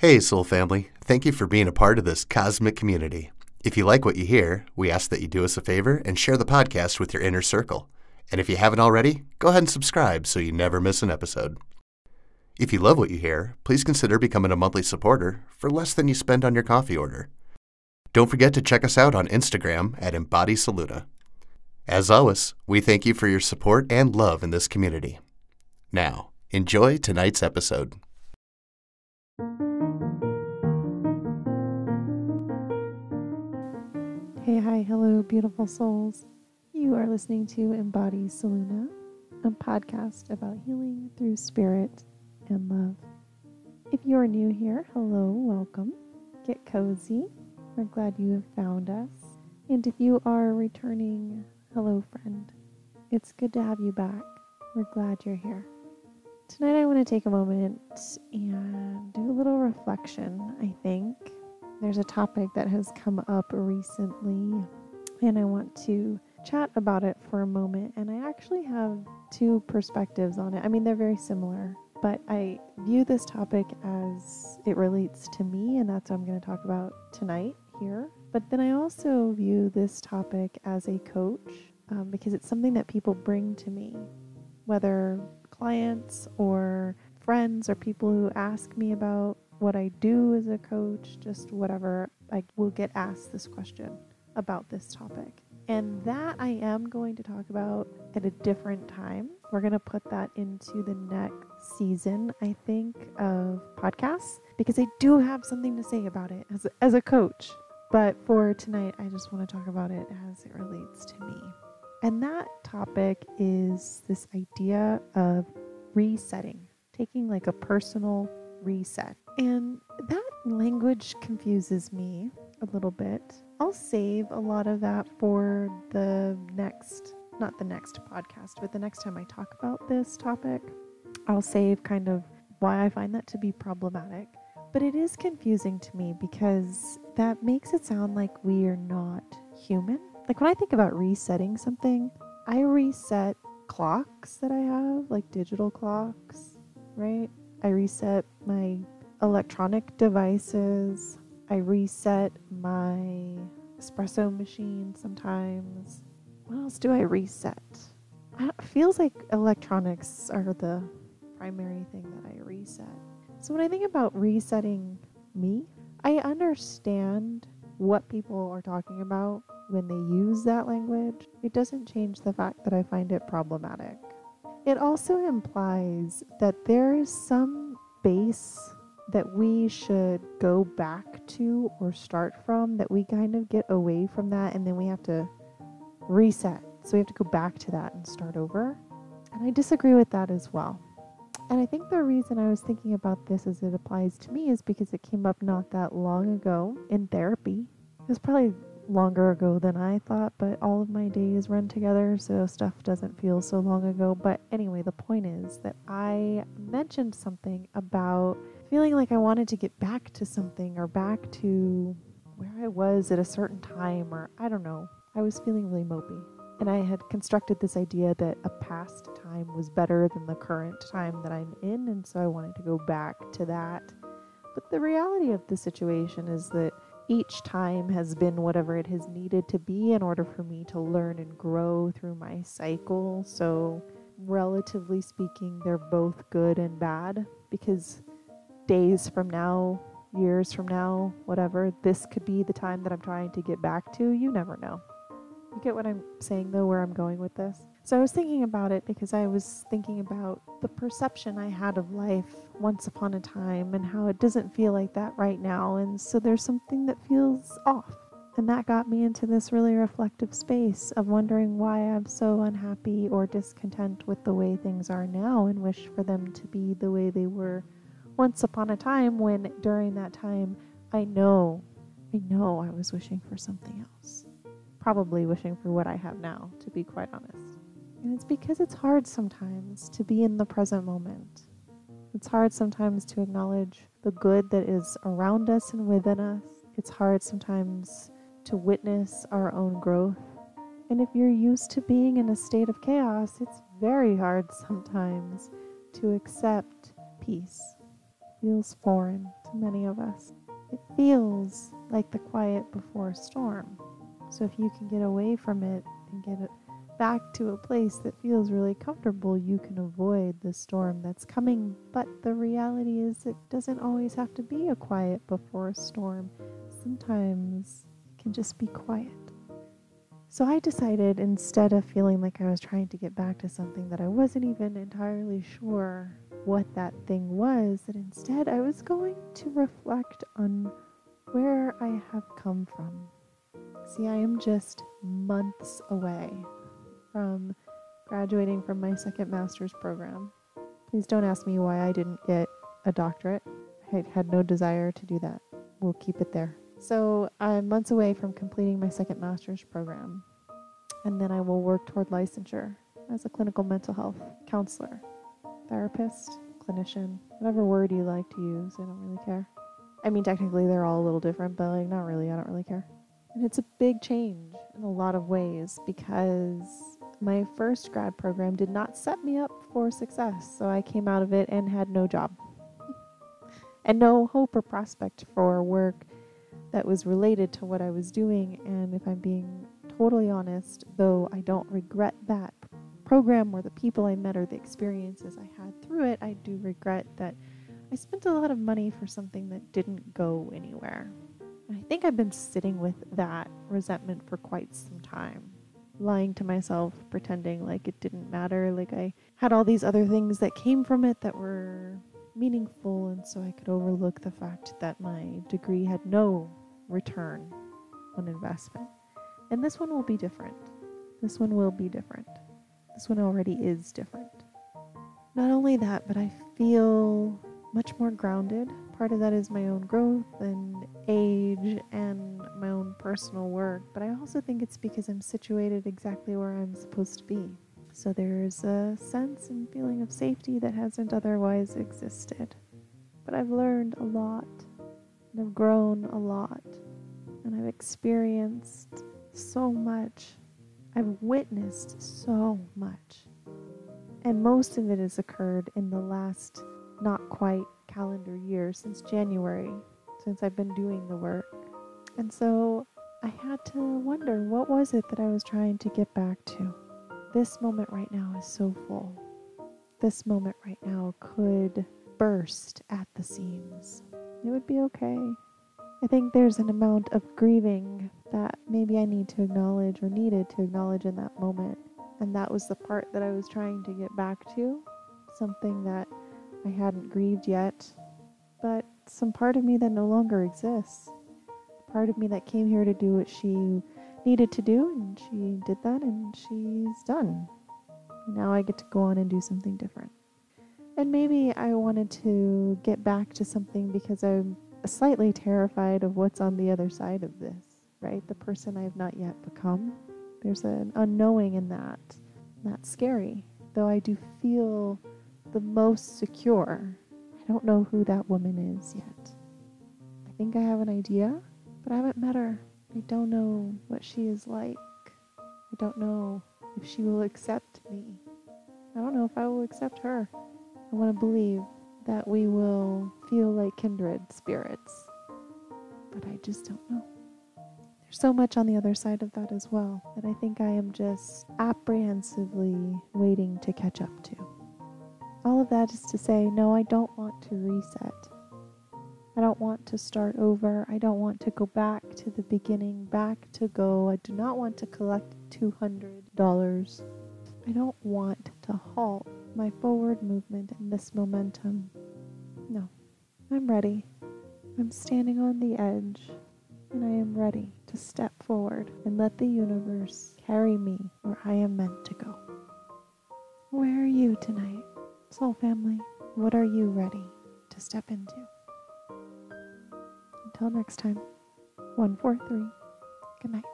Hey, Soul Family. Thank you for being a part of this cosmic community. If you like what you hear, we ask that you do us a favor and share the podcast with your inner circle. And if you haven't already, go ahead and subscribe so you never miss an episode. If you love what you hear, please consider becoming a monthly supporter for less than you spend on your coffee order. Don't forget to check us out on Instagram at Embody Soluna. As always, we thank you for your support and love in this community. Now, enjoy tonight's episode. Hello, beautiful souls. You are listening to Embody Soluna, a podcast about healing through spirit and love. If you are new here, hello, welcome. Get cozy. We're glad you have found us. And if you are returning, hello, friend. It's good to have you back. We're glad you're here. Tonight, I want to take a moment and do a little reflection, I think there's a topic that has come up recently, and I want to chat about it for a moment. And I actually have two perspectives on it. I mean, they're very similar, but I view this topic as it relates to me, and that's what I'm going to talk about tonight here. But then I also view this topic as a coach um, because it's something that people bring to me, whether clients or friends or people who ask me about what I do as a coach, just whatever, I will get asked this question about this topic. And that I am going to talk about at a different time. We're going to put that into the next season, I think, of podcasts because I do have something to say about it as a, as a coach. But for tonight, I just want to talk about it as it relates to me. And that topic is this idea of resetting, taking like a personal reset. And that language confuses me a little bit. I'll save a lot of that for the next, not the next podcast, but the next time I talk about this topic. I'll save kind of why I find that to be problematic. But it is confusing to me because that makes it sound like we are not human. Like when I think about resetting something, I reset clocks that I have, like digital clocks, right? I reset my electronic devices. I reset my espresso machine sometimes. What else do I reset? It feels like electronics are the primary thing that I reset. So when I think about resetting me, I understand what people are talking about when they use that language. It doesn't change the fact that I find it problematic. It also implies that there is some base that we should go back to or start from, that we kind of get away from that and then we have to reset. So we have to go back to that and start over. And I disagree with that as well. And I think the reason I was thinking about this as it applies to me is because it came up not that long ago in therapy. It was probably longer ago than I thought, but all of my days run together, so stuff doesn't feel so long ago. But anyway, the point is that I mentioned something about feeling like I wanted to get back to something or back to where I was at a certain time, or I don't know. I was feeling really mopey. And I had constructed this idea that a past time was better than the current time that I'm in, and so I wanted to go back to that. But the reality of the situation is that each time has been whatever it has needed to be in order for me to learn and grow through my cycle. So, relatively speaking, they're both good and bad because days from now, years from now, whatever, this could be the time that I'm trying to get back to. You never know. You get what I'm saying, though, where I'm going with this? So I was thinking about it because I was thinking about the perception I had of life once upon a time and how it doesn't feel like that right now. And so there's something that feels off. And that got me into this really reflective space of wondering why I'm so unhappy or discontent with the way things are now and wish for them to be the way they were once upon a time when during that time I know, I know I was wishing for something else. Probably wishing for what I have now, to be quite honest. And it's because it's hard sometimes to be in the present moment. It's hard sometimes to acknowledge the good that is around us and within us. It's hard sometimes to witness our own growth. And if you're used to being in a state of chaos, it's very hard sometimes to accept peace feels foreign to many of us. It feels like the quiet before a storm. So if you can get away from it and get it back to a place that feels really comfortable, you can avoid the storm that's coming. But the reality is, it doesn't always have to be a quiet before a storm. Sometimes it can just be quiet. So I decided instead of feeling like I was trying to get back to something that I wasn't even entirely sure what that thing was, that instead I was going to reflect on where I have come from. See, I am just months away from graduating from my second master's program. Please don't ask me why I didn't get a doctorate. I had no desire to do that. We'll keep it there. So I'm months away from completing my second master's program, and then I will work toward licensure as a clinical mental health counselor, therapist, clinician, whatever word you like to use. I don't really care. I mean, technically, they're all a little different, but like, not really. I don't really care. And it's a big change in a lot of ways because my first grad program did not set me up for success. So I came out of it and had no job and no hope or prospect for work that was related to what I was doing. And if I'm being totally honest, though I don't regret that program or the people I met or the experiences I had through it, I do regret that I spent a lot of money for something that didn't go anywhere. And I think I've been sitting with that resentment for quite some time, lying to myself, pretending like it didn't matter, like I had all these other things that came from it that were meaningful, and so I could overlook the fact that my degree had no return on investment. And this one will be different. This one will be different. This one already is different. Not only that, but I feel much more grounded. Part of that is my own growth and age and my own personal work, but I also think it's because I'm situated exactly where I'm supposed to be. So there's a sense and feeling of safety that hasn't otherwise existed. But I've learned a lot and I've grown a lot and I've experienced so much. I've witnessed so much. And most of it has occurred in the last not quite calendar year since January, since I've been doing the work. And so I had to wonder what was it that I was trying to get back to? This moment right now is so full. This moment right now could burst at the seams. It would be okay. I think there's an amount of grieving that maybe I need to acknowledge or needed to acknowledge in that moment. And that was the part that I was trying to get back to. Something that I hadn't grieved yet, but some part of me that no longer exists. Part of me that came here to do what she needed to do, and she did that, and she's done. Now I get to go on and do something different. And maybe I wanted to get back to something because I'm slightly terrified of what's on the other side of this, right? The person I've not yet become. There's an unknowing in that. That's scary, though I do feel the most secure. I don't know who that woman is yet. I think I have an idea, but I haven't met her. I don't know what she is like. I don't know if she will accept me. I don't know if I will accept her. I want to believe that we will feel like kindred spirits, but I just don't know. There's so much on the other side of that as well that I think I am just apprehensively waiting to catch up to. All of that is to say, no, I don't want to reset. I don't want to start over. I don't want to go back to the beginning, back to go. I do not want to collect $200. I don't want to halt my forward movement in this momentum. No, I'm ready. I'm standing on the edge, and I am ready to step forward and let the universe carry me where I am meant to go. Where are you tonight? Soul family, what are you ready to step into? Until next time, 143, good night.